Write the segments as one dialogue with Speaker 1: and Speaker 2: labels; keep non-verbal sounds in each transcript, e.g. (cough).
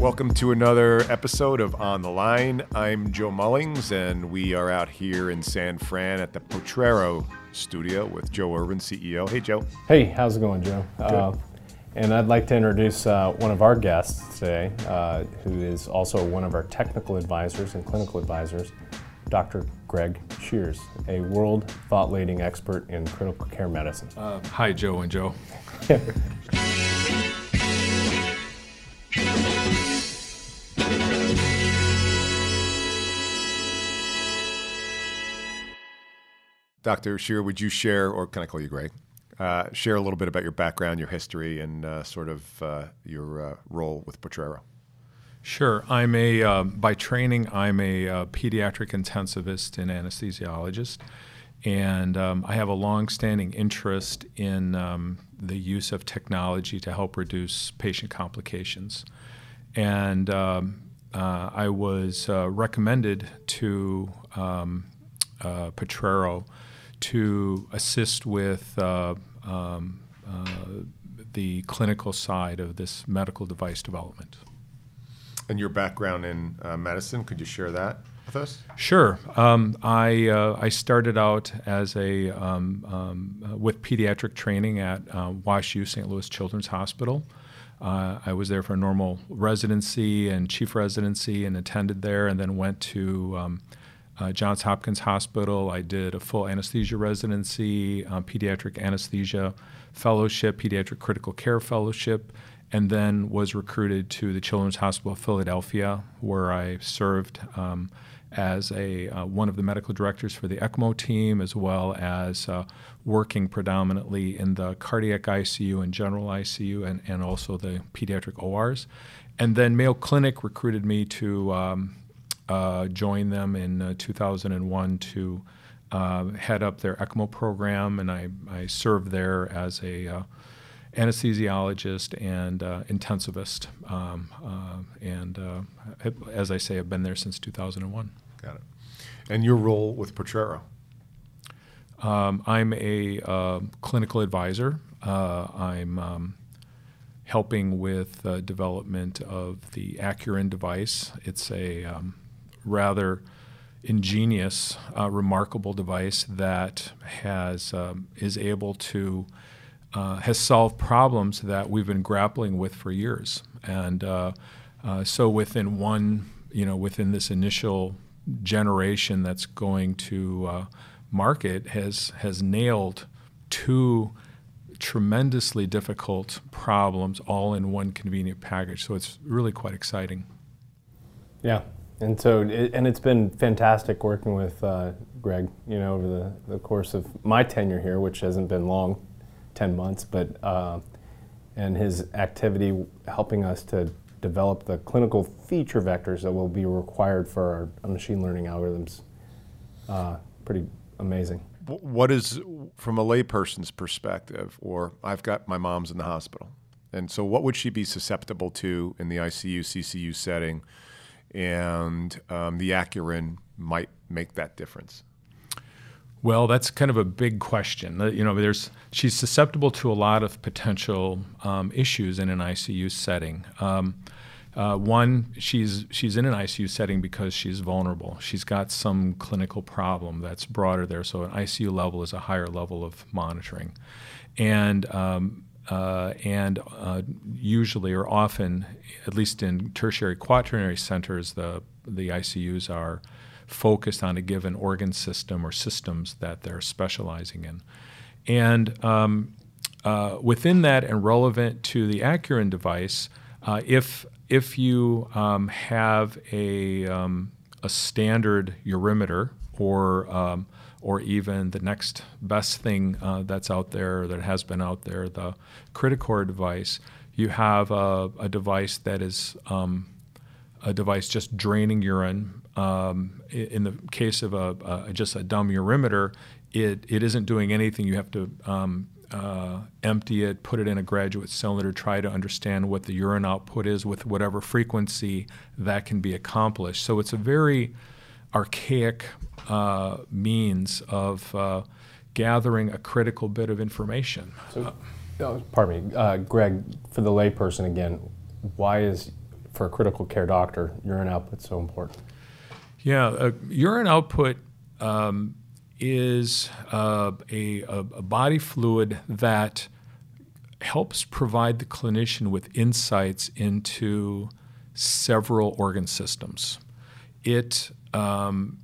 Speaker 1: Welcome to another episode of On the Line. I'm Joe Mullings, and we are out here in San Fran at the Potrero studio with Joe Irvin, CEO. Hey, Joe.
Speaker 2: Hey, how's it going, Joe? Uh, and I'd like to introduce uh, one of our guests today, uh, who is also one of our technical advisors and clinical advisors, Dr. Greg Schears, a world thought leading expert in critical care medicine.
Speaker 3: Uh, hi, Joe and Joe. (laughs)
Speaker 1: Dr. Shear, would you share, or can I call you Greg? Uh, share a little bit about your background, your history, and uh, sort of uh, your uh, role with Potrero.
Speaker 3: Sure. I'm a, uh, by training, I'm a uh, pediatric intensivist and anesthesiologist. And um, I have a long-standing interest in um, the use of technology to help reduce patient complications. And um, I was recommended to um, Potrero to assist with uh, um, uh, the clinical side of this medical device development.
Speaker 1: And your background in uh, medicine, could you share that with us?
Speaker 3: Sure. Um, I, uh, I started out as a, um, um uh, with pediatric training at uh, WashU St. Louis Children's Hospital. I was there for a normal residency and chief residency and attended there, and then went to um, uh, Johns Hopkins Hospital. I did a full anesthesia residency, uh, pediatric anesthesia fellowship, pediatric critical care fellowship, and then was recruited to the Children's Hospital of Philadelphia, where I served um, as a uh, one of the medical directors for the ECMO team, as well as uh, working predominantly in the cardiac ICU and general ICU, and, and also the pediatric ORs. And then Mayo Clinic recruited me to um, uh, joined them in uh, 2001 to uh, head up their ECMO program, and I, I served there as a uh, anesthesiologist and uh, intensivist. Um, uh, and as I say, I've been there since 2001.
Speaker 1: Got it. And your role with Potrero?
Speaker 3: Um, I'm a clinical advisor. I'm um, helping with uh, development of the Accuryn device. It's a um, rather ingenious, uh, remarkable device that has um, is able to uh, has solved problems that we've been grappling with for years. And uh, uh so within one, you know, within this initial generation that's going to uh, market, has has nailed two tremendously difficult problems all in one convenient package. So it's really quite exciting.
Speaker 2: Yeah, and so, it, and it's been fantastic working with uh, Greg, you know, over the, the course of my tenure here, which hasn't been long, 10 months, but, uh, and his activity helping us to develop the clinical feature vectors that will be required for our machine learning algorithms. Uh, pretty amazing.
Speaker 1: What is, from a layperson's perspective, or I've got my mom's in the hospital, and so what would she be susceptible to in the ICU, CCU setting? And um, the Accuryn might make that difference?
Speaker 3: Well, that's kind of a big question. You know, there's she's susceptible to a lot of potential um, issues in an ICU setting. Um, uh, one, she's she's in an ICU setting because she's vulnerable. She's got some clinical problem that's broader there. So an ICU level is a higher level of monitoring, and um, uh, and uh, usually or often, at least in tertiary quaternary centers, the the ICUs are focused on a given organ system or systems that they're specializing in, and um, uh, within that and relevant to the Accuryn device, uh, if if you um, have a um, a standard urimeter or um, or even the next best thing uh, that's out there that has been out there, the CritiCore device, you have a, a device that is um, a device just draining urine. Um, in the case of a, a, just a dumb urimeter, it, it isn't doing anything. You have to um, uh, empty it, put it in a graduate cylinder, try to understand what the urine output is with whatever frequency that can be accomplished. So it's a very archaic uh, means of uh, gathering a critical bit of information.
Speaker 2: So, oh, pardon me, uh, Greg, for the layperson again, why is for a critical care doctor, urine output so important.
Speaker 3: Yeah, uh, urine output um, is uh, a, a, body fluid that helps provide the clinician with insights into several organ systems. It um,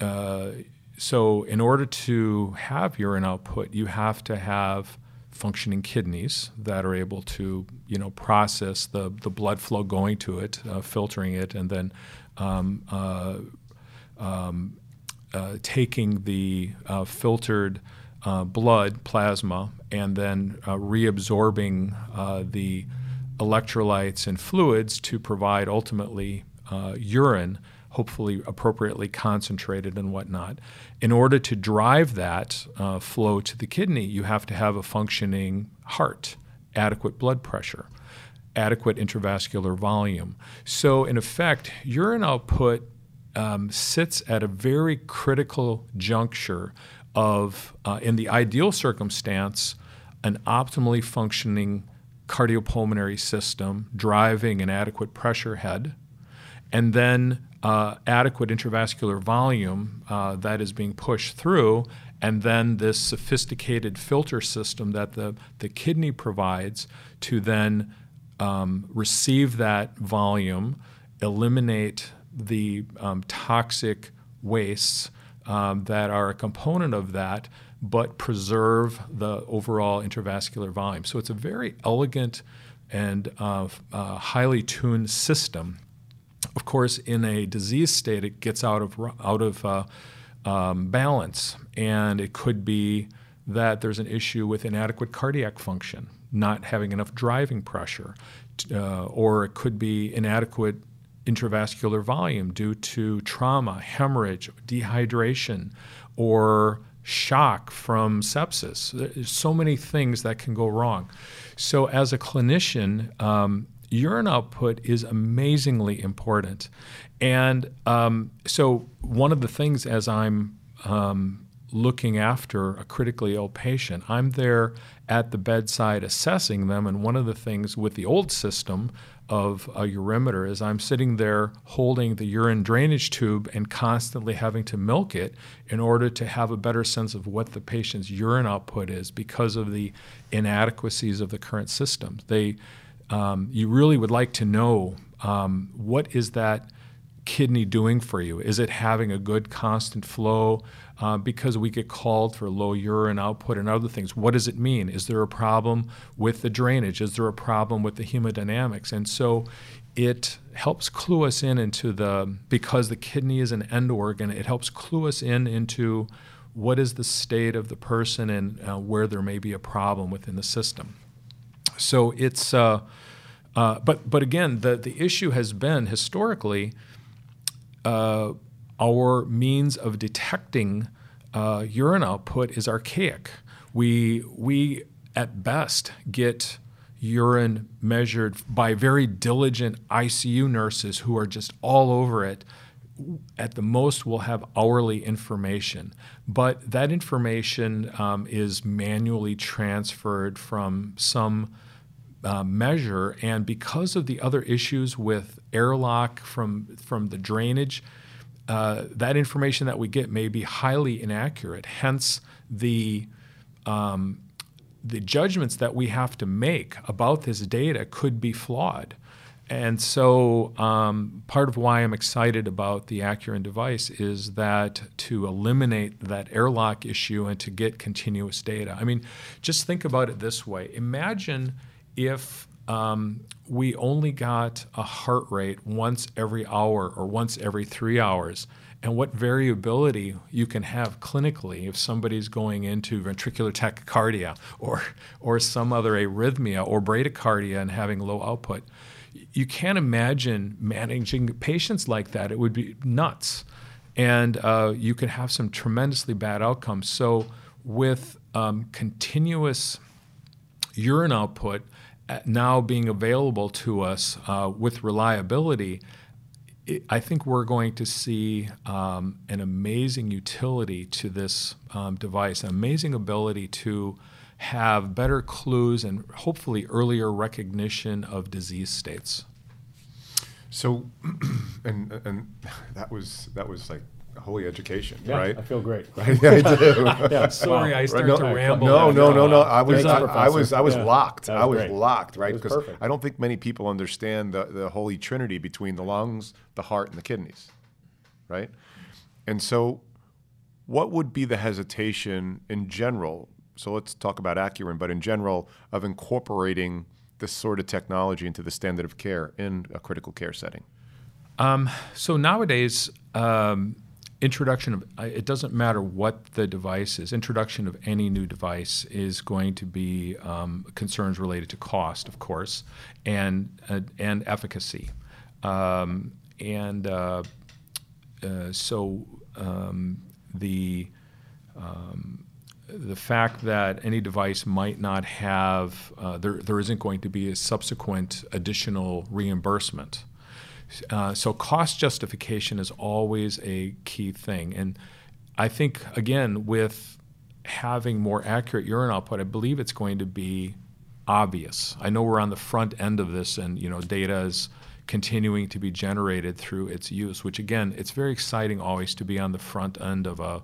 Speaker 3: uh, so in order to have urine output, you have to have functioning kidneys that are able to you know process the the blood flow going to it, uh, filtering it, and then um, uh, um, uh, taking the uh, filtered uh, blood plasma and then reabsorbing the electrolytes and fluids to provide ultimately urine hopefully appropriately concentrated and whatnot. In order to drive that uh, flow to the kidney, you have to have a functioning heart, adequate blood pressure, adequate intravascular volume. So, in effect, urine output um, sits at a very critical juncture of, uh, in the ideal circumstance, an optimally functioning cardiopulmonary system driving an adequate pressure head, and then uh, adequate intravascular volume uh, that is being pushed through, and then this sophisticated filter system that the, the kidney provides to then um, receive that volume, eliminate the um, toxic wastes um, that are a component of that, but preserve the overall intravascular volume. So it's a very elegant and uh, uh, highly tuned system of course, in a disease state, it gets out of out of uh, um, balance, and it could be that there's an issue with inadequate cardiac function, not having enough driving pressure, uh, or it could be inadequate intravascular volume due to trauma, hemorrhage, dehydration, or shock from sepsis. There's so many things that can go wrong. So, as a clinician, um, urine output is amazingly important. And um, so, one of the things as I'm um, looking after a critically ill patient, I'm there at the bedside assessing them. And one of the things with the old system of a urimeter is I'm sitting there holding the urine drainage tube and constantly having to milk it in order to have a better sense of what the patient's urine output is because of the inadequacies of the current system. They um, you really would like to know um, what is that kidney doing for you? Is it having a good constant flow? Uh, because we get called for low urine output and other things. What does it mean? Is there a problem with the drainage? Is there a problem with the hemodynamics? And so it helps clue us in into the, because the kidney is an end organ, it helps clue us in into what is the state of the person and uh, where there may be a problem within the system. So it's, uh, uh, but but again, the the issue has been historically uh, our means of detecting uh, urine output is archaic. We we at best get urine measured by very diligent ICU nurses who are just all over it. At the most, we'll have hourly information, but that information um, is manually transferred from some uh, measure. And because of the other issues with airlock from, from the drainage, uh, that information that we get may be highly inaccurate. Hence, the um, the judgments that we have to make about this data could be flawed. And so, um, part of why I'm excited about the Accuryn device is that to eliminate that airlock issue and to get continuous data. I mean, just think about it this way Imagine if um, we only got a heart rate once every hour or once every three hours, and what variability you can have clinically if somebody's going into ventricular tachycardia or, or some other arrhythmia or bradycardia and having low output. You can't imagine managing patients like that. It would be nuts. And uh, you can have some tremendously bad outcomes. So, with um, continuous urine output, now being available to us uh, with reliability, I think we're going to see um, an amazing utility to this um, device, an amazing ability to have better clues and hopefully earlier recognition of disease states.
Speaker 1: So, (clears throat) and and that was that was like holy education,
Speaker 2: Yeah,
Speaker 1: right?
Speaker 2: I feel great. (laughs)
Speaker 1: yeah, I do. (laughs)
Speaker 2: yeah,
Speaker 3: Sorry,
Speaker 2: wow.
Speaker 3: I start
Speaker 1: no,
Speaker 3: to ramble.
Speaker 1: No, no, no, no. I was, I, I was, I was
Speaker 2: Yeah,
Speaker 1: locked.
Speaker 2: that
Speaker 1: I
Speaker 2: was
Speaker 1: was
Speaker 2: great.
Speaker 1: locked, right?
Speaker 2: It
Speaker 1: Because. I don't think many people understand the, the holy trinity between the lungs, the heart, and the kidneys, right? And so, what would be the hesitation in general? So let's talk about Accuryn, but in general, of incorporating this sort of technology into the standard of care in a critical care setting.
Speaker 3: So nowadays, um, introduction of it doesn't matter what the device is. Introduction of any new device is going to be um, concerns related to cost, of course, and uh, and efficacy, um, and uh, uh, so um, the um, the fact that any device might not have uh, there there isn't going to be a subsequent additional reimbursement. Uh, so cost justification is always a key thing, and I think again with having more accurate urine output, I believe it's going to be obvious. I know we're on the front end of this, and you know data is continuing to be generated through its use. Which again, it's very exciting always to be on the front end of a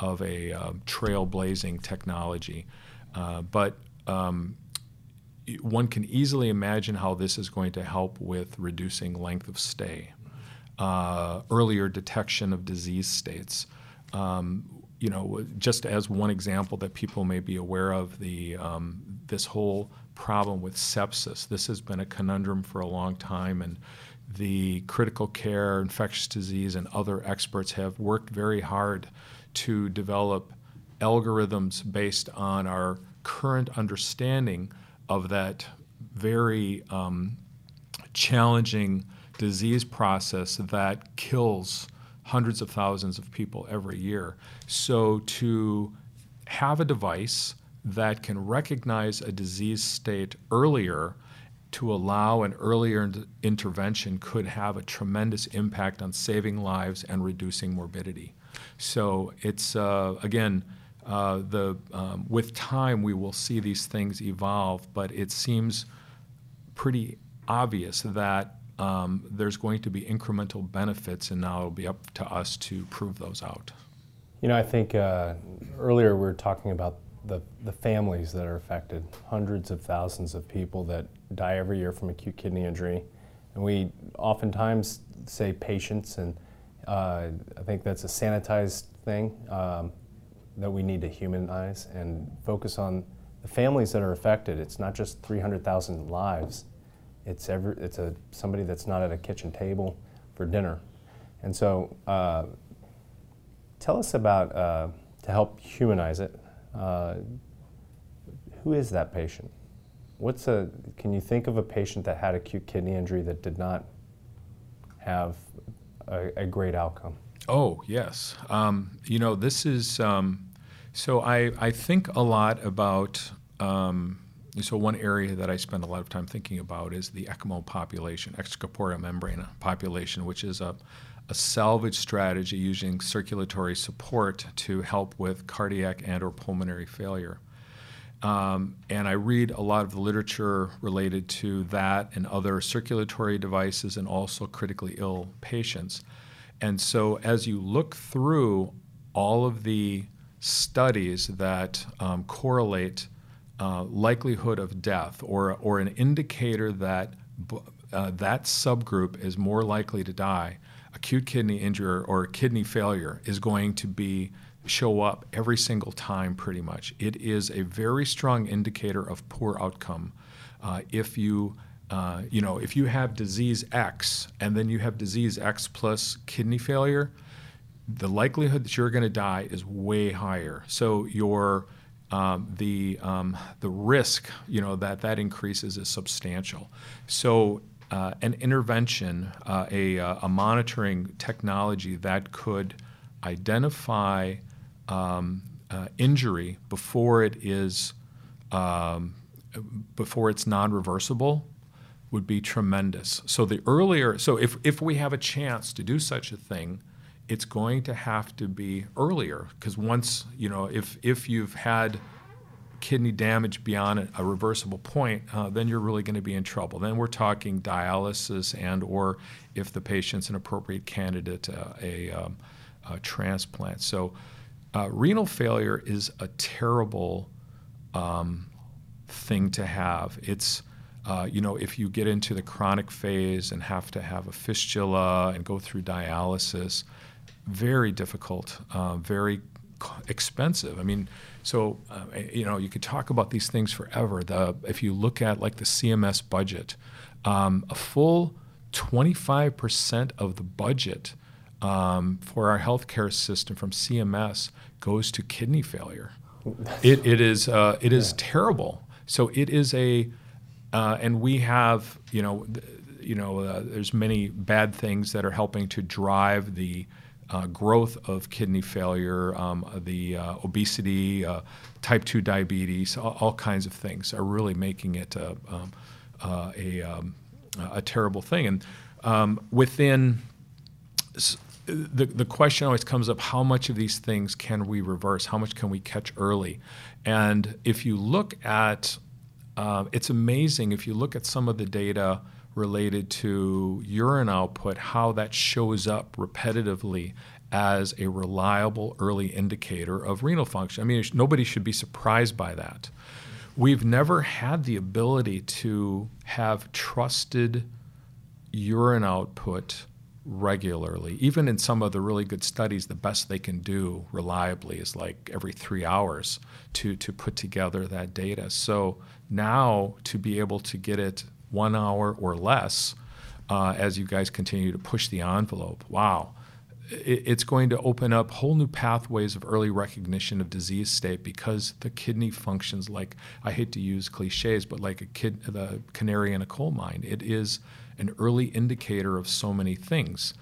Speaker 3: of a uh, trailblazing technology, uh, but um, one can easily imagine how this is going to help with reducing length of stay, uh, earlier detection of disease states. Um, you know, just as one example that people may be aware of, the um, this whole problem with sepsis. This has been a conundrum for a long time, and the critical care, infectious disease, and other experts have worked very hard to develop algorithms based on our current understanding of that very um, challenging disease process that kills hundreds of thousands of people every year. So to have a device that can recognize a disease state earlier to allow an earlier intervention could have a tremendous impact on saving lives and reducing morbidity. So it's uh, again, uh, the um, with time we will see these things evolve, but it seems pretty obvious that um, there's going to be incremental benefits, and now it'll be up to us to prove those out.
Speaker 2: You know, I think uh, earlier we were talking about the, the families that are affected, hundreds of thousands of people that die every year from acute kidney injury. And we oftentimes say patients, and uh, I think that's a sanitized thing um, that we need to humanize and focus on the families that are affected. It's not just 300,000 lives. It's every, it's a somebody that's not at a kitchen table for dinner, and so uh, tell us about uh, to help humanize it. Uh, who is that patient? What's a? Can you think of a patient that had acute kidney injury that did not have a, a great outcome?
Speaker 3: Oh yes, um, you know this is. Um, so I I think a lot about. Um, so one area that I spend a lot of time thinking about is the ECMO population, extracorporeal membrane population, which is a, a salvage strategy using circulatory support to help with cardiac and or pulmonary failure. Um, and I read a lot of the literature related to that and other circulatory devices and also critically ill patients. And so as you look through all of the studies that um, correlate uh, likelihood of death or, or an indicator that uh, that subgroup is more likely to die, acute kidney injury or kidney failure is going to be show up every single time pretty much. It is a very strong indicator of poor outcome. Uh, if you uh, you know, if you have disease X and then you have disease X plus kidney failure, the likelihood that you're going to die is way higher. So your um, the um, the risk, you know, that that increases is substantial. So uh, an intervention, uh, a, uh, a monitoring technology that could identify um, uh, injury before it is um, before it's non-reversible would be tremendous. So the earlier, so if if we have a chance to do such a thing, it's going to have to be earlier because once you know if if you've had kidney damage beyond a, reversible point, uh, then you're really going to be in trouble. Then we're talking dialysis and or if the patient's an appropriate candidate, uh, a, um, a, transplant. So uh, renal failure is a terrible um, thing to have. It's uh, you know, if you get into the chronic phase and have to have a fistula and go through dialysis, very difficult, uh, very expensive. I mean, so uh, you know, you could talk about these things forever. The if you look at like the CMS budget, um, a full 25% of the budget um, for our healthcare system from CMS goes to kidney failure. (laughs) It, it is uh, it is yeah. terrible. So it is a uh, and we have, you know, th- you know, uh, there's many bad things that are helping to drive the uh, growth of kidney failure, um, the uh, obesity, uh, type 2 diabetes, all, all, kinds of things are really making it a, um, uh, a, um, a, terrible thing. And um, within the, the question always comes up how much of these things can we reverse? How much can we catch early? And if you look at uh, it's amazing if you look at some of the data related to urine output, how that shows up repetitively as a reliable early indicator of renal function. I mean, nobody should be surprised by that. We've never had the ability to have trusted urine output regularly. Even in some of the really good studies, the best they can do reliably is like every three hours to, to put together that data. So now to be able to get it one hour or less uh, as you guys continue to push the envelope, wow. It's going to open up whole new pathways of early recognition of disease state because the kidney functions like I hate to use cliches, but like a kid, the canary in a coal mine. It is an early indicator of so many things.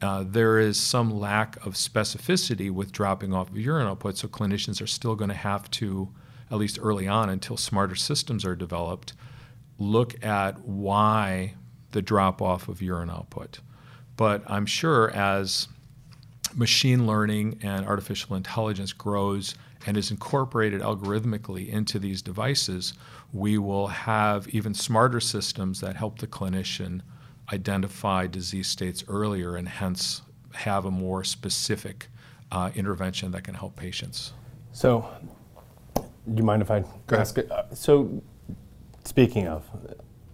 Speaker 3: Uh, there is some lack of specificity with dropping off of urine output, so clinicians are still going to have to at least early on until smarter systems are developed, look at why the drop off of urine output. But I'm sure as machine learning and artificial intelligence grows and is incorporated algorithmically into these devices, we will have even smarter systems that help the clinician identify disease states earlier and hence have a more specific uh, intervention that can help patients.
Speaker 2: So, do you mind if I
Speaker 1: Go ask
Speaker 2: it? Uh, so, speaking of,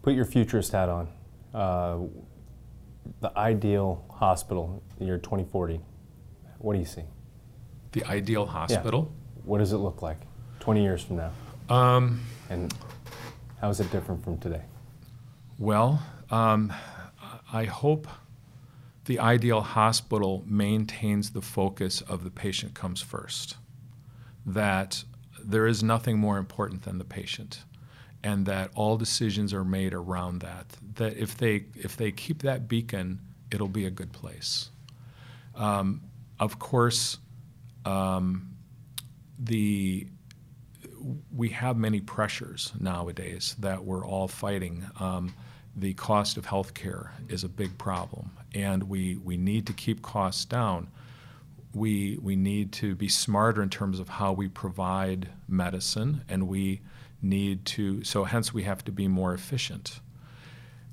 Speaker 2: put your futurist hat on. Uh, the ideal hospital the year 2040. What do you see?
Speaker 3: The ideal hospital?
Speaker 2: Yeah. What does it look like 20 years from now? Um, and how is it different from today?
Speaker 3: Well, um, I hope the ideal hospital maintains the focus of the patient comes first. That there is nothing more important than the patient and that all decisions are made around that that if they if they keep that beacon it'll be a good place. Um, of course um, the we have many pressures nowadays that we're all fighting. Um, the cost of healthcare is a big problem and we we need to keep costs down we we need to be smarter in terms of how we provide medicine, and we need to. So hence, we have to be more efficient.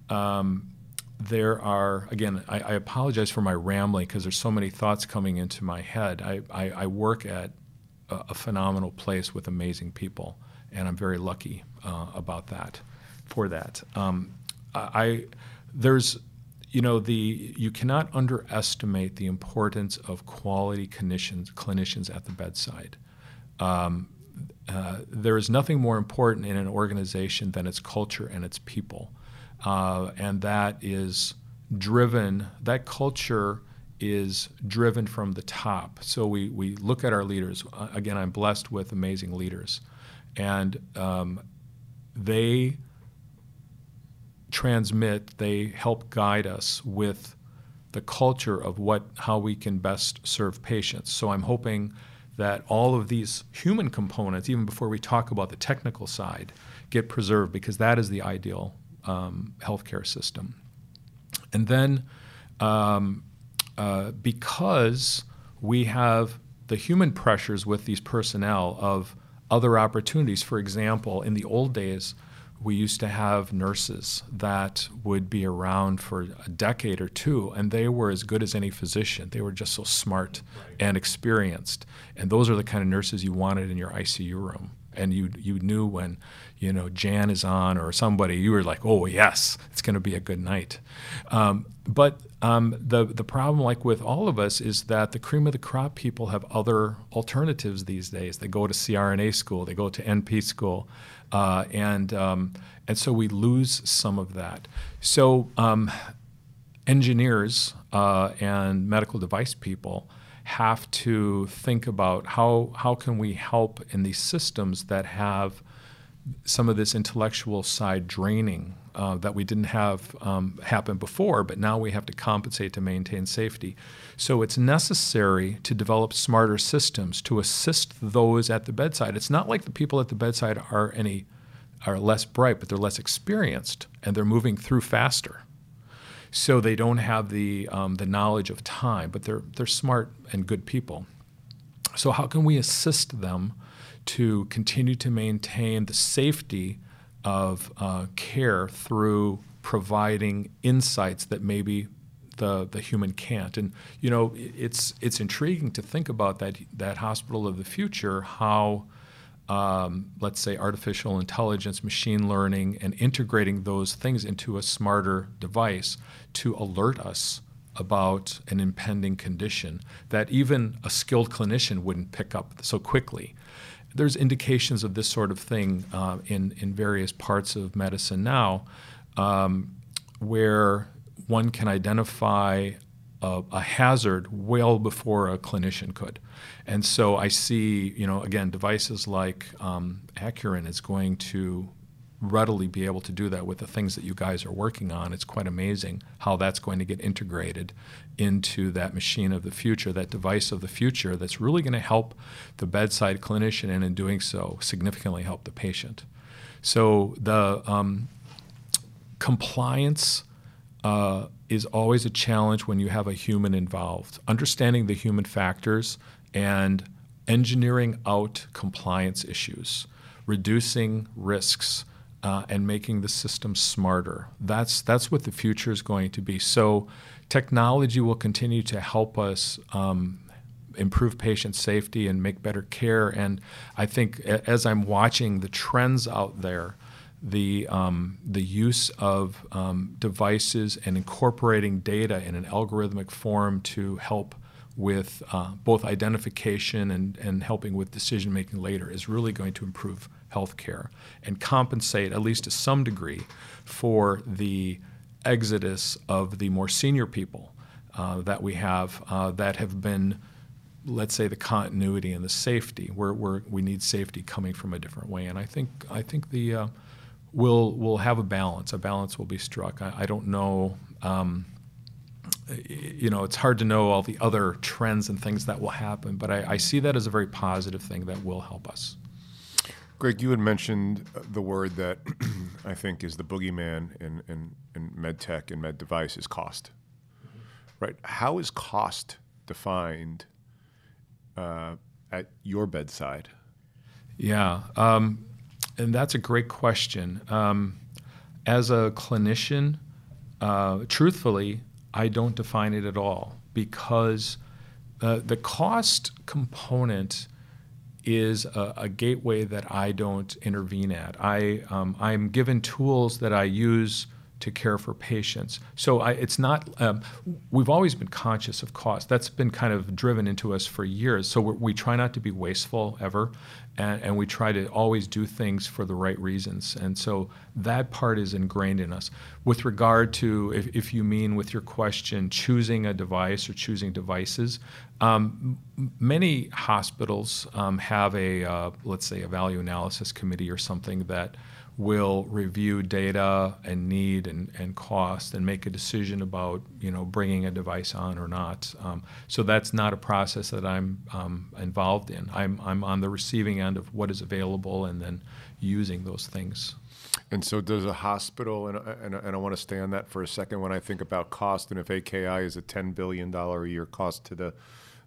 Speaker 3: Um, there are again. I, I, apologize for my rambling because there's so many thoughts coming into my head. I, I, I work at a, a, phenomenal place with amazing people, and I'm very lucky uh, about that. For that, um, I there's you know the you cannot underestimate the importance of quality clinicians clinicians at the bedside. Um, uh, there is nothing more important in an organization than its culture and its people, uh, and that is driven. That culture is driven from the top. So we we look at our leaders. Again, I'm blessed with amazing leaders, and um, they transmit, they help guide us with the culture of what how we can best serve patients. So I'm hoping that all of these human components, even before we talk about the technical side, get preserved because that is the ideal um, healthcare system. And then um, uh, because we have the human pressures with these personnel of other opportunities. For example, in the old days, we used to have nurses that would be around for a decade or two, and they were as good as any physician. They were just so smart and experienced. And those are the kind of nurses you wanted in your ICU room. And you, you knew when, you know, Jan is on or somebody, you were like, oh, yes, it's going to be a good night. Um, but um, the, the problem, like with all of us, is that the cream of the crop people have other alternatives these days. They go to CRNA school, they go to NP school. Uh, and um, and so we lose some of that. So um, engineers uh, and medical device people have to think about how how can we help in these systems that have some of this intellectual side draining uh, that we didn't have um, happen before, but now we have to compensate to maintain safety. So it's necessary to develop smarter systems to assist those at the bedside. It's not like the people at the bedside are any are less bright, but they're less experienced, and they're moving through faster. So they don't have the um, the knowledge of time, but they're they're smart and good people. So how can we assist them to continue to maintain the safety of uh, care through providing insights that maybe the, the human can't. And you know, it's it's intriguing to think about that that hospital of the future, how um, let's say artificial intelligence, machine learning, and integrating those things into a smarter device to alert us about an impending condition that even a skilled clinician wouldn't pick up so quickly there's indications of this sort of thing uh, in in various parts of medicine now, um, where one can identify a, a, hazard well before a clinician could, and so I see you know again devices like um, is going to readily be able to do that with the things that you guys are working on. It's quite amazing how that's going to get integrated into that machine of the future, that device of the future that's really going to help the bedside clinician and in doing so significantly help the patient. So the um, compliance uh, is always a challenge when you have a human involved. Understanding the human factors and engineering out compliance issues, reducing risks, uh, and making the system smarter. That's that's what the future is going to be. So, technology will continue to help us um, improve patient safety and make better care. And I think as I'm watching the trends out there, the um, the use of um, devices and incorporating data in an algorithmic form to help with uh, both identification and, and helping with decision making later is really going to improve health care and compensate, at least to some degree, for the exodus of the more senior people uh, that we have uh, that have been, let's say, the continuity and the safety, where, where we need safety coming from a different way. And I think, I think the, uh, we'll, we'll have a balance. A balance will be struck. I, I don't know. Um, you know, it's hard to know all the other trends and things that will happen, but I, I see that as a very positive thing that will help us.
Speaker 1: Greg, you had mentioned uh, the word that (clears throat) I think is the boogeyman in, in, in med tech and med device is cost. Right? How is cost defined uh, at your bedside?
Speaker 3: Yeah, um, and that's a great question. Um, as a clinician, uh, truthfully, I don't define it at all because uh, the cost component is a, a, gateway that I don't intervene at. I, um, I'm given tools that I use to care for patients. So I, it's not, um, we've always been conscious of cost. That's been kind of driven into us for years. So we try not to be wasteful ever, and, and, we try to always do things for the right reasons. And so that part is ingrained in us. With regard to, if, if you mean with your question, choosing a device or choosing devices, um, many hospitals um, have a, uh, let's say, a value analysis committee or something that will review data and need and, and cost and make a decision about you know bringing a device on or not. Um, so that's not a process that I'm um, involved in. I'm, I'm on the receiving end of what is available and then using those things.
Speaker 1: And so, does a hospital, and, and, and I want to stay on that for a second when I think about cost, and if AKI is a $10 billion a year cost to the,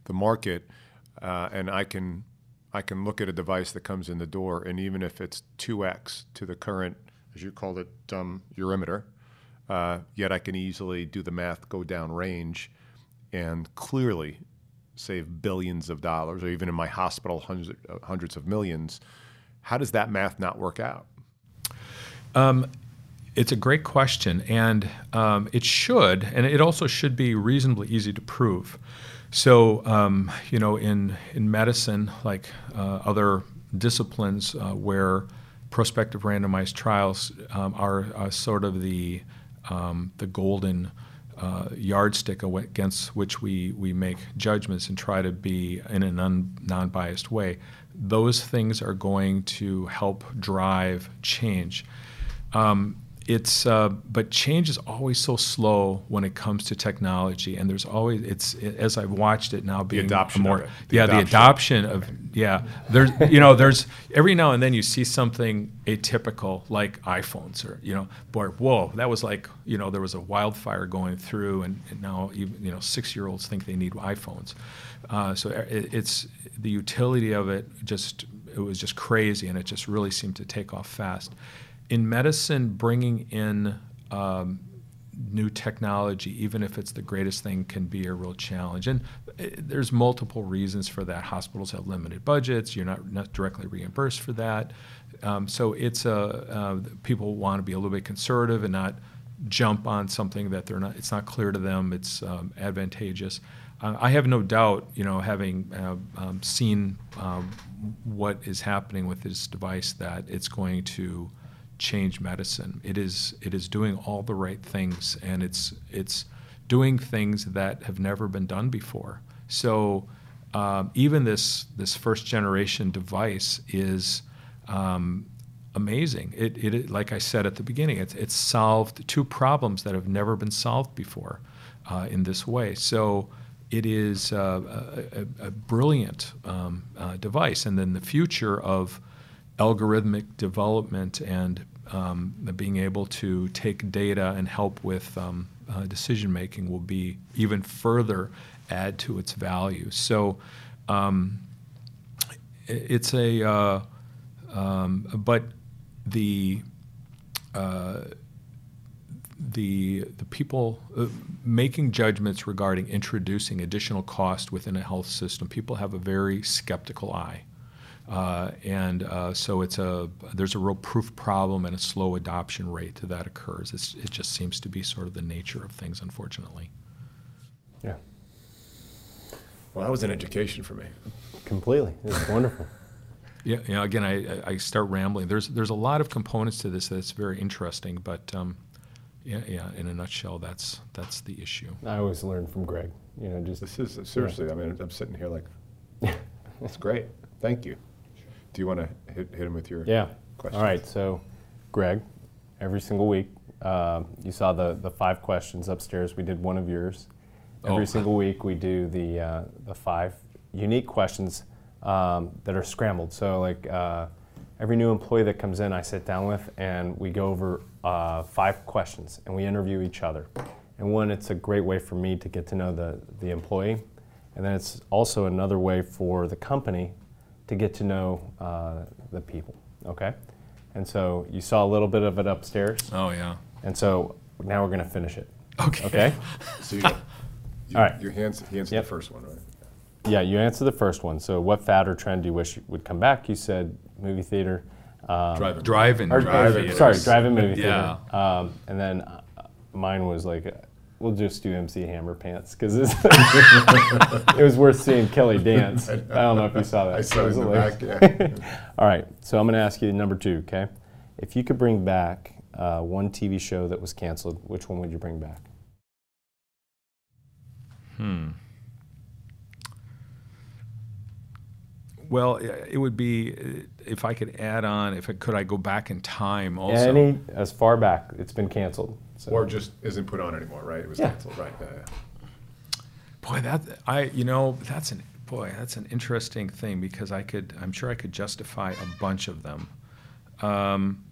Speaker 1: the market, uh, and I can I can look at a device that comes in the door, and even if it's 2x to the current, as you called it, um, urimeter, uh, yet I can easily do the math, go down range, and clearly save billions of dollars, or even in my hospital, hundreds, uh, hundreds of millions. How does that math not work out?
Speaker 3: It's a great question, and um, it should, and it also should be reasonably easy to prove. So, um, you know, in in medicine, like uh, other disciplines, uh, where prospective randomized trials um, are, sort of the um, the golden uh, yardstick against which we, we make judgments and try to be in a non, non-biased way. Those things are going to help drive change. Um, it's uh, but change is always so slow when it comes to technology, and there's always it's as I've watched it now being
Speaker 1: adoption
Speaker 3: more
Speaker 1: it. The
Speaker 3: yeah the
Speaker 1: adoption.
Speaker 3: adoption of yeah there's you know there's every now and then you see something atypical like iPhones or you know boy whoa that was like you know there was a wildfire going through and, and now even you know six year olds think they need iPhones uh, so it, it's the utility of it just it was just crazy and it just really seemed to take off fast in medicine bringing in um, new technology, even if it's the greatest thing, can be a real challenge. And uh, there's multiple reasons for that. Hospitals have limited budgets. You're not, not directly reimbursed for that. Um, so it's a uh, people want to be a little bit conservative and not jump on something that they're not. It's not clear to them. It's um, advantageous. Uh, I have no doubt, you know, having uh, um, seen um, what is happening with this device, that it's going to change medicine. It is it is doing all the right things, and it's it's doing things that have never been done before. So um, even this this first generation device is um, amazing. It, it like I said at the beginning, it's it's solved two problems that have never been solved before uh, in this way. So. It is uh, a, a, brilliant um, uh, device, and then the future of algorithmic development and um, being able to take data and help with um, uh, decision making will be even further add to its value. So um, it's a, uh, um, but the uh, the the people uh, making judgments regarding introducing additional cost within a health system, people have a very skeptical eye. Uh, and uh, so it's a there's a real proof problem and a slow adoption rate that occurs. It's, it just seems to be sort of the nature of things, unfortunately.
Speaker 2: Yeah,
Speaker 1: Well, that was an education for me.
Speaker 2: completely. It's wonderful. (laughs)
Speaker 3: Yeah, you know, again, I, I- I start rambling. There's there's a lot of components to this that's very interesting, but um, yeah, yeah, in a nutshell, that's that's the issue.
Speaker 2: I always learn from Greg. You know, just
Speaker 1: This is seriously. I mean, I'm sitting here like, (laughs) it's great. Thank you. Do you want to hit, hit him with your
Speaker 2: Yeah.
Speaker 1: questions?
Speaker 2: All right. So, Greg, every single week, uh, you saw the, the five questions upstairs. We did one of yours. Every
Speaker 3: Oh.
Speaker 2: single week, we do the, uh, the five unique questions um, that are scrambled. So, like uh, every new employee that comes in, I sit down with and we go over uh, five questions and we interview each other. And one, it's a great way for me to get to know the, the employee. And then it's also another way for the company to get to know uh, the people. Okay? And so you saw a little bit of it upstairs.
Speaker 3: Oh yeah.
Speaker 2: And so now we're going to finish it.
Speaker 3: Okay.
Speaker 2: Okay? (laughs)
Speaker 1: So you, you,
Speaker 2: All right.
Speaker 1: Your hands. He answered
Speaker 2: Yep.
Speaker 1: the first one, right?
Speaker 2: yeah, you answered the first one. So, what fad or trend do you wish would come back? You said movie theater. Um,
Speaker 1: Driving.
Speaker 3: Drive-in.
Speaker 2: or-
Speaker 3: drive
Speaker 2: or-
Speaker 3: theaters.
Speaker 2: sorry, drive-in movie
Speaker 3: Yeah.
Speaker 2: theater. Um, and then uh, mine was like, uh, we'll just do MC Hammer Pants because (laughs) it was worth seeing Kelly dance. (laughs) I don't know if you saw that.
Speaker 1: I saw it in the back. Yeah. (laughs)
Speaker 2: All right, so I'm going to ask you number two, okay? If you could bring back uh, one TV show that was canceled, which one would you bring back?
Speaker 3: Hmm. Well, it would be uh, if I could add on. If it, could, I go back in time also.
Speaker 2: Any as far back, it's been canceled. So.
Speaker 1: or just isn't put on anymore, right? It was
Speaker 2: Yeah.
Speaker 1: canceled, right? Yeah, yeah.
Speaker 3: Boy, that I you know that's an boy that's an interesting thing because I could I'm sure I could justify a bunch of them. Um,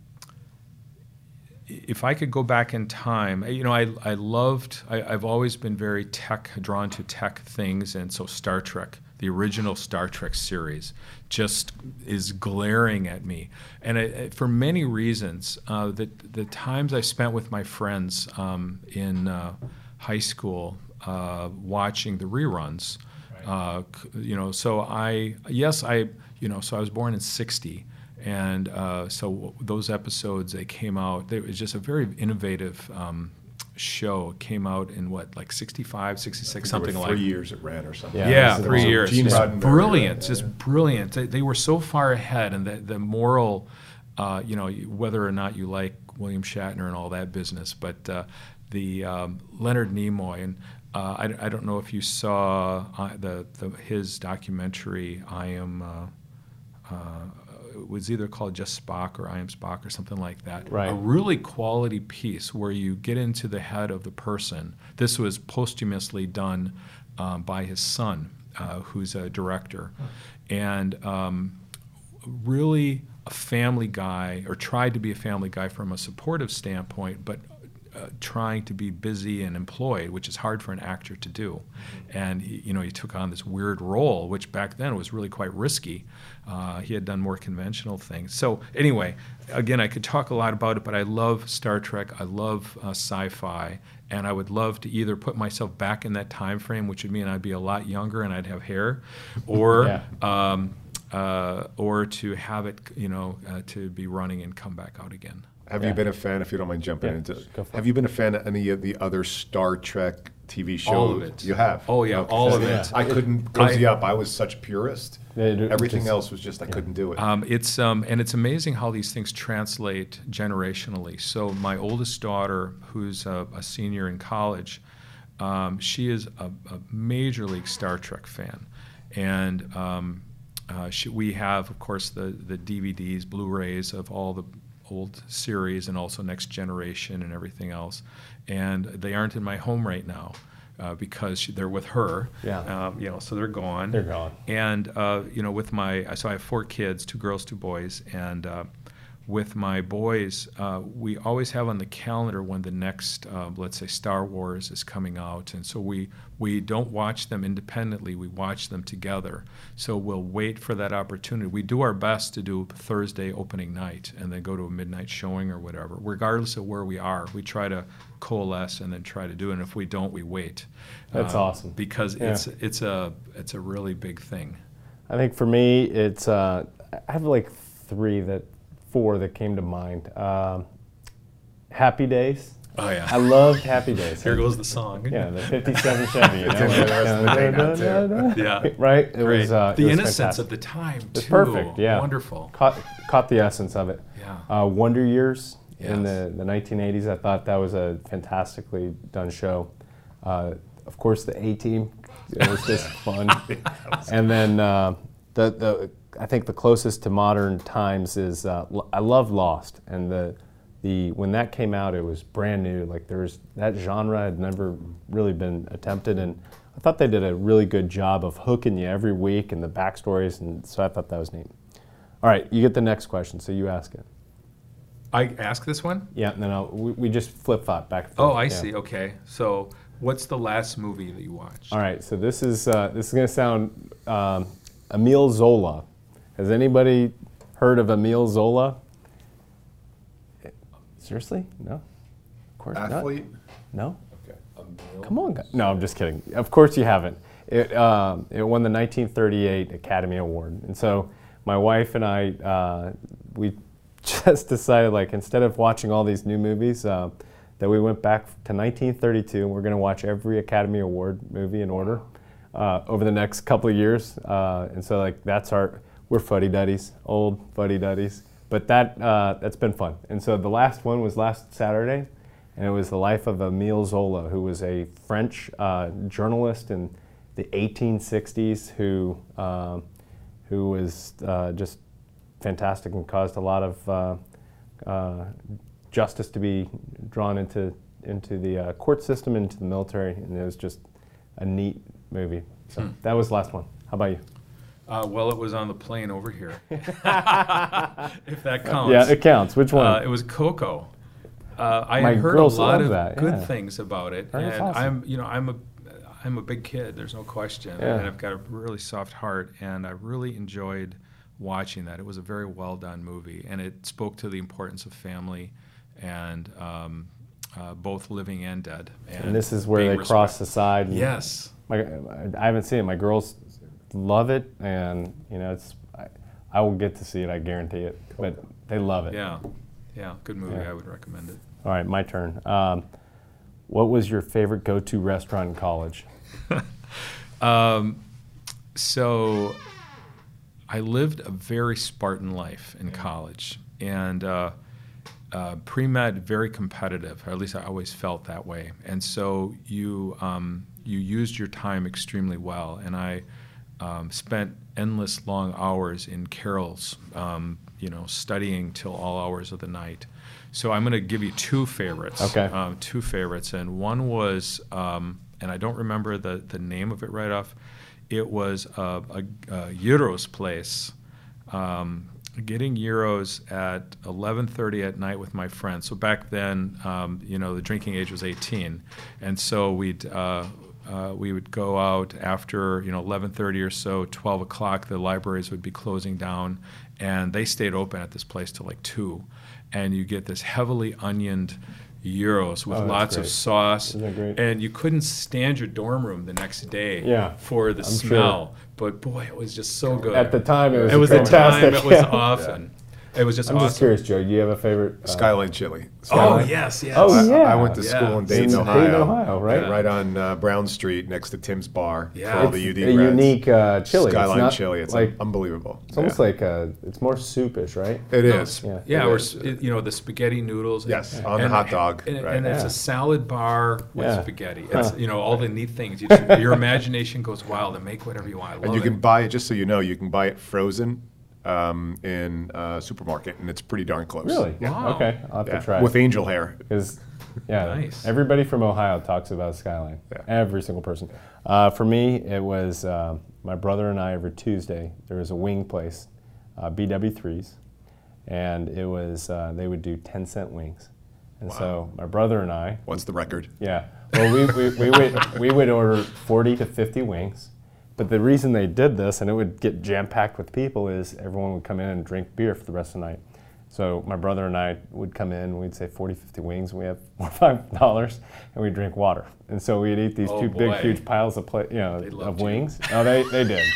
Speaker 3: if I could go back in time, you know, I, I loved, I, I've always been very tech, drawn to tech things, and so Star Trek, the original Star Trek series, just is glaring at me. And it, it- for many reasons, uh, the, the times I spent with my friends um, in uh, high school uh, watching the reruns, uh, you know, so I, yes, I, you know, so I was born in 60. And uh, so those episodes, they came out, they, it was just a very innovative um, show. Came out in what, like 65, 66, something
Speaker 1: There were
Speaker 3: like
Speaker 1: three years it ran or something.
Speaker 2: Yeah,
Speaker 3: yeah, three
Speaker 2: awesome.
Speaker 3: years.
Speaker 1: Gene
Speaker 3: Just
Speaker 1: Roddenberry,
Speaker 3: brilliant,
Speaker 1: yeah,
Speaker 3: just
Speaker 1: yeah.
Speaker 3: brilliant. They, they were so far ahead, and the, the moral, uh, you know, whether or not you like William Shatner and all that business, but uh, the um, Leonard Nimoy, and uh, I, I don't know if you saw uh, the, the his documentary. I am. It was either called just Spock or I am Spock or something like that.
Speaker 2: Right.
Speaker 3: A really quality piece where you get into the head of the person. This was posthumously done um, by his son, uh, who's a director, and um, really a family guy, or tried to be a family guy from a supportive standpoint, but uh, trying to be busy and employed, which is hard for an actor to do. And he, you know, he took on this weird role, which back then was really quite risky. Uh, he had done more conventional things. So anyway, again, I could talk a lot about it, but I love Star Trek. I love uh, sci-fi, and I would love to either put myself back in that time frame, which would mean I'd be a lot younger and I'd have hair, (laughs) or
Speaker 2: Yeah.
Speaker 3: um, uh, or to have it, you know, uh, to be running and come back out again.
Speaker 1: Have
Speaker 2: Yeah.
Speaker 1: you been a fan, if you don't mind jumping
Speaker 2: Yeah,
Speaker 1: into
Speaker 2: go for
Speaker 1: Have you been a fan of any of the other Star Trek TV shows?
Speaker 3: All of it.
Speaker 1: You have?
Speaker 3: Oh, yeah, all of it.
Speaker 1: I couldn't cozy up. I was such a purist. Everything
Speaker 2: just-
Speaker 1: else was just, I couldn't do it.
Speaker 3: Um, it's um, and it's amazing how these things translate generationally. So my oldest daughter, who's a, a senior in college, um, she is a, a major league Star Trek fan, and um, uh, she, we have, of course, the the DVDs, Blu-rays of all the old series and also Next Generation and everything else, and they aren't in my home right now. Uh, because she, they're with her,
Speaker 2: Yeah.
Speaker 3: um, you know, so they're gone.
Speaker 2: They're gone.
Speaker 3: And uh, you know, with my so I have four kids, two girls, two boys, and uh, with my boys, uh, we always have on the calendar when the next, uh, let's say, Star Wars is coming out, and so we we don't watch them independently. We watch them together. So we'll wait for that opportunity. We do our best to do Thursday opening night, and then go to a midnight showing or whatever. Regardless of where we are, we try to coalesce and then try to do it. And if we don't, we wait.
Speaker 2: That's
Speaker 3: Uh,
Speaker 2: awesome.
Speaker 3: because
Speaker 2: Yeah.
Speaker 3: it's it's a it's a really big thing.
Speaker 2: I think for me, it's uh, I have like three that four that came to mind. Um, Happy Days.
Speaker 3: Oh yeah.
Speaker 2: I loved Happy Days.
Speaker 3: Here goes the song.
Speaker 2: Yeah, the '57 Chevy. You (laughs) know,
Speaker 1: Continue the rest of the day now, too.
Speaker 3: Yeah.
Speaker 2: Right. It
Speaker 3: Great.
Speaker 2: was uh,
Speaker 3: the
Speaker 2: it was
Speaker 3: innocence
Speaker 2: fantastic.
Speaker 3: of the time too.
Speaker 2: It's perfect. Yeah.
Speaker 3: Wonderful.
Speaker 2: Caught caught the essence of it.
Speaker 3: Yeah.
Speaker 2: Uh, Wonder Years in the, the 1980s. I thought that was a fantastically done show. Uh, of course, the A Team. It was just (laughs) fun. and then uh, the the I think the closest to modern times is uh, L- I love Lost and the the when that came out it was brand new like there was that genre had never really been attempted and I thought they did a really good job of hooking you every week and the backstories and so I thought that was neat. All right, you get the next question, so you ask it.
Speaker 3: I ask this one.
Speaker 2: Yeah, and then I'll, we, we just flip flop back. And forth.
Speaker 3: Oh, I
Speaker 2: yeah.
Speaker 3: see. Okay. So, what's the last movie that you watched?
Speaker 2: All right, so this is uh, this is going to sound um, Emile Zola. Has anybody heard of Emile Zola? Seriously? No. Of course
Speaker 1: Athlete?
Speaker 2: not. No.
Speaker 1: Okay.
Speaker 2: Come on, guys. No, I'm just kidding. Of course you haven't. It, um, it won the 1938 Academy Award, and so my wife and I, uh, we (laughs) just decided like instead of watching all these new movies, uh, that we went back to 1932 and we're going to watch every Academy Award movie in order uh, over the next couple of years. Uh, and so like that's our we're fuddy duddies, old fuddy duddies. But that uh, that's been fun. And so the last one was last Saturday and it was the life of Emile Zola, who was a French uh, journalist in the 1860s who, um who was uh, just fantastic and caused a lot of uh, uh, justice to be drawn into, into the uh, court system, into the military, and it was just a neat movie. So that was the last one. How about you?
Speaker 3: Uh, well, it was on the plane over here. (laughs) if that counts.
Speaker 2: Yeah, it counts. Which one?
Speaker 3: Uh, it was Coco. Uh, I
Speaker 2: My
Speaker 3: had heard a lot of
Speaker 2: that,
Speaker 3: good
Speaker 2: yeah.
Speaker 3: things about it,
Speaker 2: that's
Speaker 3: and
Speaker 2: awesome.
Speaker 3: I'm, you know, I'm a, I'm a big kid. There's no question,
Speaker 2: Yeah.
Speaker 3: and I've got a really soft heart, and I really enjoyed watching that. It was a very well done movie, and it spoke to the importance of family, and um, uh, both living and dead.
Speaker 2: And this is where
Speaker 3: being
Speaker 2: they cross the side.
Speaker 3: Yes.
Speaker 2: My, I haven't seen it. My girls love it, and you know, it's. I, I will get to see it. I guarantee it. But they love it.
Speaker 3: Yeah. Yeah. Good movie.
Speaker 2: Yeah.
Speaker 3: I would recommend it.
Speaker 2: All right, my turn. Um, what was your favorite go-to restaurant in college? (laughs)
Speaker 3: So I lived a very Spartan life in college, and uh, uh, pre med very competitive. Or at least I always felt that way. And so you um, you used your time extremely well, and I um, spent endless long hours in carols, um, you know, studying till all hours of the night. So I'm going to give you two favorites.
Speaker 2: Okay.
Speaker 3: Um, two favorites, and one was, um, and I don't remember the the name of it right off. It was a, a, a gyros place. Um, getting gyros at 11:30 at night with my friends. So back then, um, you know, the drinking age was 18, and so we'd uh, uh, we would go out after you know 11:30 or so, 12 o'clock. The libraries would be closing down, and they stayed open at this place till like two, and you get this heavily onioned gyros with
Speaker 2: Oh,
Speaker 3: lots
Speaker 2: great.
Speaker 3: of sauce,
Speaker 2: Isn't that great?
Speaker 3: and you couldn't stand your dorm room the next day
Speaker 2: Yeah,
Speaker 3: for the
Speaker 2: I'm sure.
Speaker 3: smell. But boy, it was just so good.
Speaker 2: At the time, it was
Speaker 3: It was the
Speaker 2: fantastic.
Speaker 3: time. It was (laughs)
Speaker 2: Yeah.
Speaker 3: often. It was just
Speaker 2: I'm
Speaker 3: awesome.
Speaker 2: just curious, Joe. Do you have a favorite? uh,
Speaker 1: Skyline Chili.
Speaker 3: Oh yes, yes.
Speaker 2: Oh,
Speaker 1: I,
Speaker 2: yeah.
Speaker 1: I went to school in
Speaker 3: In
Speaker 1: Dayton,
Speaker 2: Dayton,
Speaker 1: Ohio.
Speaker 2: Ohio, right?
Speaker 3: Yeah.
Speaker 1: Right on uh, Brown Street next to Tim's Bar
Speaker 3: Yeah.
Speaker 1: for all
Speaker 3: It's
Speaker 1: the UD
Speaker 2: a
Speaker 1: grads.
Speaker 2: unique uh, chili. It's
Speaker 1: Skyline
Speaker 2: not
Speaker 1: chili. It's
Speaker 2: like
Speaker 1: unbelievable.
Speaker 2: it's almost
Speaker 1: Yeah.
Speaker 2: like uh it's more soupish, right?
Speaker 1: It is. No.
Speaker 2: Yeah.
Speaker 3: Yeah,
Speaker 1: It
Speaker 3: or you know the spaghetti noodles.
Speaker 1: Yes,
Speaker 3: and,
Speaker 1: on the hot dog,
Speaker 3: and,
Speaker 1: right.
Speaker 3: and it's a salad bar with
Speaker 2: Yeah.
Speaker 3: spaghetti.
Speaker 2: Huh.
Speaker 3: It's you know all the neat things. You (laughs) just, your imagination goes wild and make whatever you want. I love
Speaker 1: And you
Speaker 3: it.
Speaker 1: can buy it, just so you know, you can buy it frozen um, in a supermarket, and it's pretty darn close.
Speaker 2: Really?
Speaker 1: Yeah.
Speaker 3: Wow.
Speaker 2: Okay, I'll have
Speaker 1: Yeah.
Speaker 2: to try.
Speaker 1: With angel hair.
Speaker 2: Because, yeah,
Speaker 3: Nice.
Speaker 2: everybody from Ohio talks about Skyline.
Speaker 1: Yeah.
Speaker 2: Every single person. Uh, for me, it was uh, my brother and I every Tuesday. There was a wing place, uh, BW3s, and it was uh, they would do 10 cent wings. And so my brother and I,
Speaker 1: What's the record?
Speaker 2: yeah, well, we, we, we, would, we would order 40 to 50 wings. But the reason they did this, and it would get jam packed with people, is everyone would come in and drink beer for the rest of the night. So my brother and I would come in, we'd say 40, 50 wings, and we have (laughs) four or five dollars, and we'd drink water. And so we'd eat these
Speaker 3: Oh,
Speaker 2: two
Speaker 3: boy.
Speaker 2: big, huge piles of, pla- you know, of
Speaker 3: you.
Speaker 2: wings. Oh, they, they did.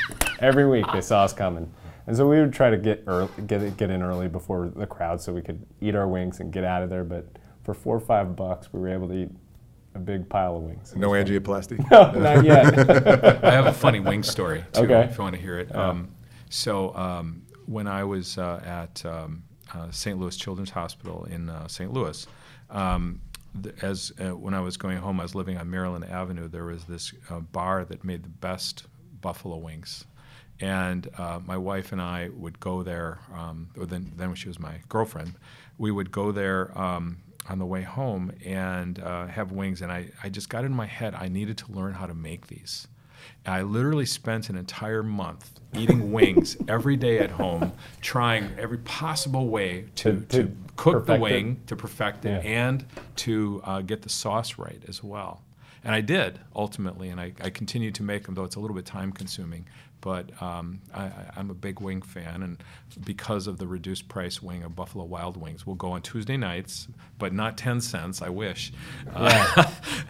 Speaker 2: Every week they saw us coming. And so we would try to get early, get get in early before the crowd, so we could eat our wings and get out of there. But for four or five bucks, we were able to eat a big pile of wings.
Speaker 1: No angioplasty? (laughs)
Speaker 2: No, not yet. (laughs)
Speaker 3: I have a funny wing story too,
Speaker 2: Okay.
Speaker 3: if you want to hear it. Um, so um, when I was uh, at um, uh, St. Louis Children's Hospital in uh, St. Louis, um, th- as uh, when I was going home, I was living on Maryland Avenue. There was this uh, bar that made the best buffalo wings. And uh, my wife and I would go there, um, or then, then when she was my girlfriend, we would go there um, on the way home and uh, have wings. And I, I just got in my head, I needed to learn how to make these. And I literally spent an entire month eating (laughs) wings every day at home, trying every possible way to,
Speaker 2: To-
Speaker 3: to, cook the
Speaker 2: perfect it.
Speaker 3: wing, to perfect it,
Speaker 2: Yeah.
Speaker 3: and to uh, get the sauce right as well. And I did ultimately, and I, I continue to make them, though it's a little bit time consuming. But um, I, I'm a big wing fan, and because of the reduced price wing of Buffalo Wild Wings, we'll go on Tuesday nights, but not 10 cents, I wish. Uh,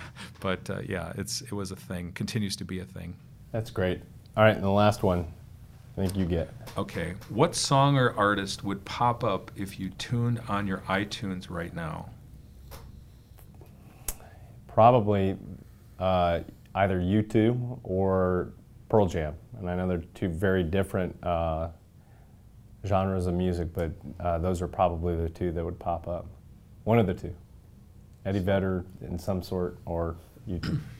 Speaker 3: (laughs) but uh, yeah, it's, it was a thing, continues to be a thing.
Speaker 2: That's great. All right, and the last one, I think you get.
Speaker 3: Okay, what song or artist would pop up if you tuned on your iTunes right now?
Speaker 2: Probably uh, either U2 or Pearl Jam. And I know they're two very different uh, genres of music, but uh, those are probably the two that would pop up. One of the two. Eddie Vedder in some sort or U2. (clears throat)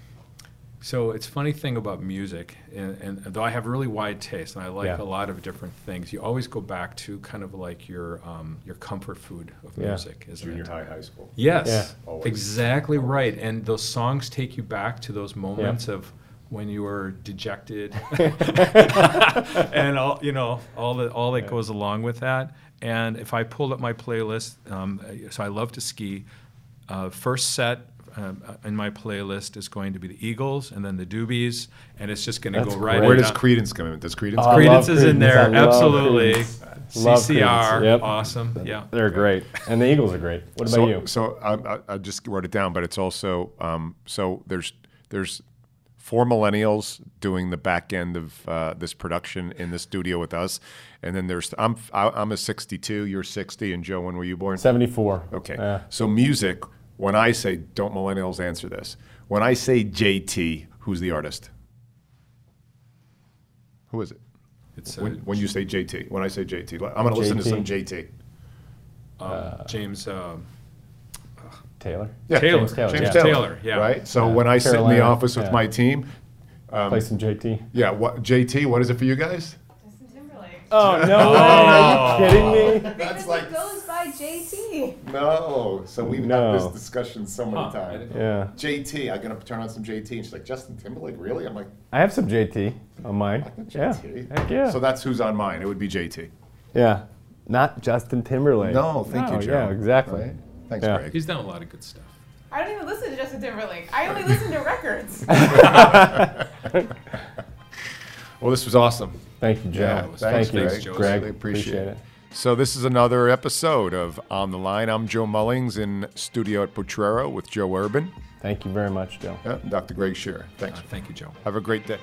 Speaker 3: So it's funny thing about music, and, and though I have really wide taste and I like
Speaker 2: Yeah.
Speaker 3: a lot of different things, you always go back to kind of like your um, your comfort food of
Speaker 2: Yeah.
Speaker 3: music, isn't
Speaker 1: Junior
Speaker 3: it?
Speaker 1: high, high school.
Speaker 3: Yes,
Speaker 2: Yeah.
Speaker 1: Always.
Speaker 3: exactly right. And those songs take you back to those moments of when you were dejected, (laughs) (laughs) and all you know, all that all that goes along with that. And if I pulled up my playlist, um, so I love to ski. Uh, first set um, in my playlist is going to be the Eagles and then the Doobies, and it's just going to
Speaker 2: That's
Speaker 3: go right.
Speaker 2: great.
Speaker 1: Where does Creedence come in? Does Creedence
Speaker 2: Oh,
Speaker 1: come
Speaker 2: I
Speaker 1: in?
Speaker 2: love
Speaker 3: Creedence is in there,
Speaker 2: I
Speaker 3: absolutely.
Speaker 2: Creedence. Love
Speaker 3: CCR,
Speaker 2: Creedence. Yep.
Speaker 3: awesome. Yeah.
Speaker 2: They're great, and the Eagles are great. What about
Speaker 1: so,
Speaker 2: you?
Speaker 1: So I, I, I just wrote it down, but it's also um, so there's there's four millennials doing the back end of uh, this production in the studio with us, and then there's I'm I, I'm a 62, you're 60, and Joe, when were you born?
Speaker 2: Seventy-four.
Speaker 1: Okay.
Speaker 2: Yeah.
Speaker 1: So music, when I say, don't millennials answer this? When I say JT, who's the artist? Who is it?
Speaker 3: It's uh,
Speaker 1: When, when you say JT, when I say JT, I'm going to listen to some JT.
Speaker 3: um, James uh,
Speaker 2: Taylor.
Speaker 1: Yeah,
Speaker 3: Taylor.
Speaker 2: James Taylor.
Speaker 1: James
Speaker 2: yeah.
Speaker 1: Taylor.
Speaker 3: Taylor, yeah.
Speaker 1: Right. So
Speaker 2: Yeah.
Speaker 1: when I sit in the
Speaker 2: Carolina,
Speaker 1: office with
Speaker 2: yeah.
Speaker 1: my team, um,
Speaker 2: Play some JT.
Speaker 1: yeah, what JT? What is it for you guys?
Speaker 4: Justin Timberlake.
Speaker 2: Oh no way! Are you kidding me?
Speaker 4: because
Speaker 1: like-
Speaker 4: it goes by JT.
Speaker 1: No. So we've
Speaker 2: No.
Speaker 1: had this discussion so many
Speaker 3: Huh,
Speaker 1: times.
Speaker 2: Yeah,
Speaker 1: JT, I'm gonna turn on some JT, and she's like, Justin Timberlake, really? I'm like,
Speaker 2: I have some JT on mine. Yeah, heck yeah.
Speaker 1: So that's who's on mine. It would be JT.
Speaker 2: yeah, not Justin Timberlake.
Speaker 1: No, thank you, Joe.
Speaker 2: Yeah, exactly.
Speaker 1: Right? Thanks,
Speaker 2: Yeah.
Speaker 1: Greg.
Speaker 3: He's done a lot of good stuff.
Speaker 4: I don't even listen to Justin Timberlake. I only listen to records. (laughs) (laughs)
Speaker 1: Well, this was awesome.
Speaker 2: Thank you, Joe.
Speaker 1: Yeah,
Speaker 2: Thank
Speaker 1: thanks,
Speaker 2: you,
Speaker 1: Greg.
Speaker 3: Joe.
Speaker 2: Greg.
Speaker 1: Really appreciate
Speaker 2: it.
Speaker 1: So this is another episode of On the Line. I'm Joe Mullings in studio at Potrero with Joe Urban,
Speaker 2: Thank you very much, Joe.
Speaker 1: yeah, Dr. Greg Schears. Thanks.
Speaker 3: Uh, thank you, Joe.
Speaker 1: Have a great day.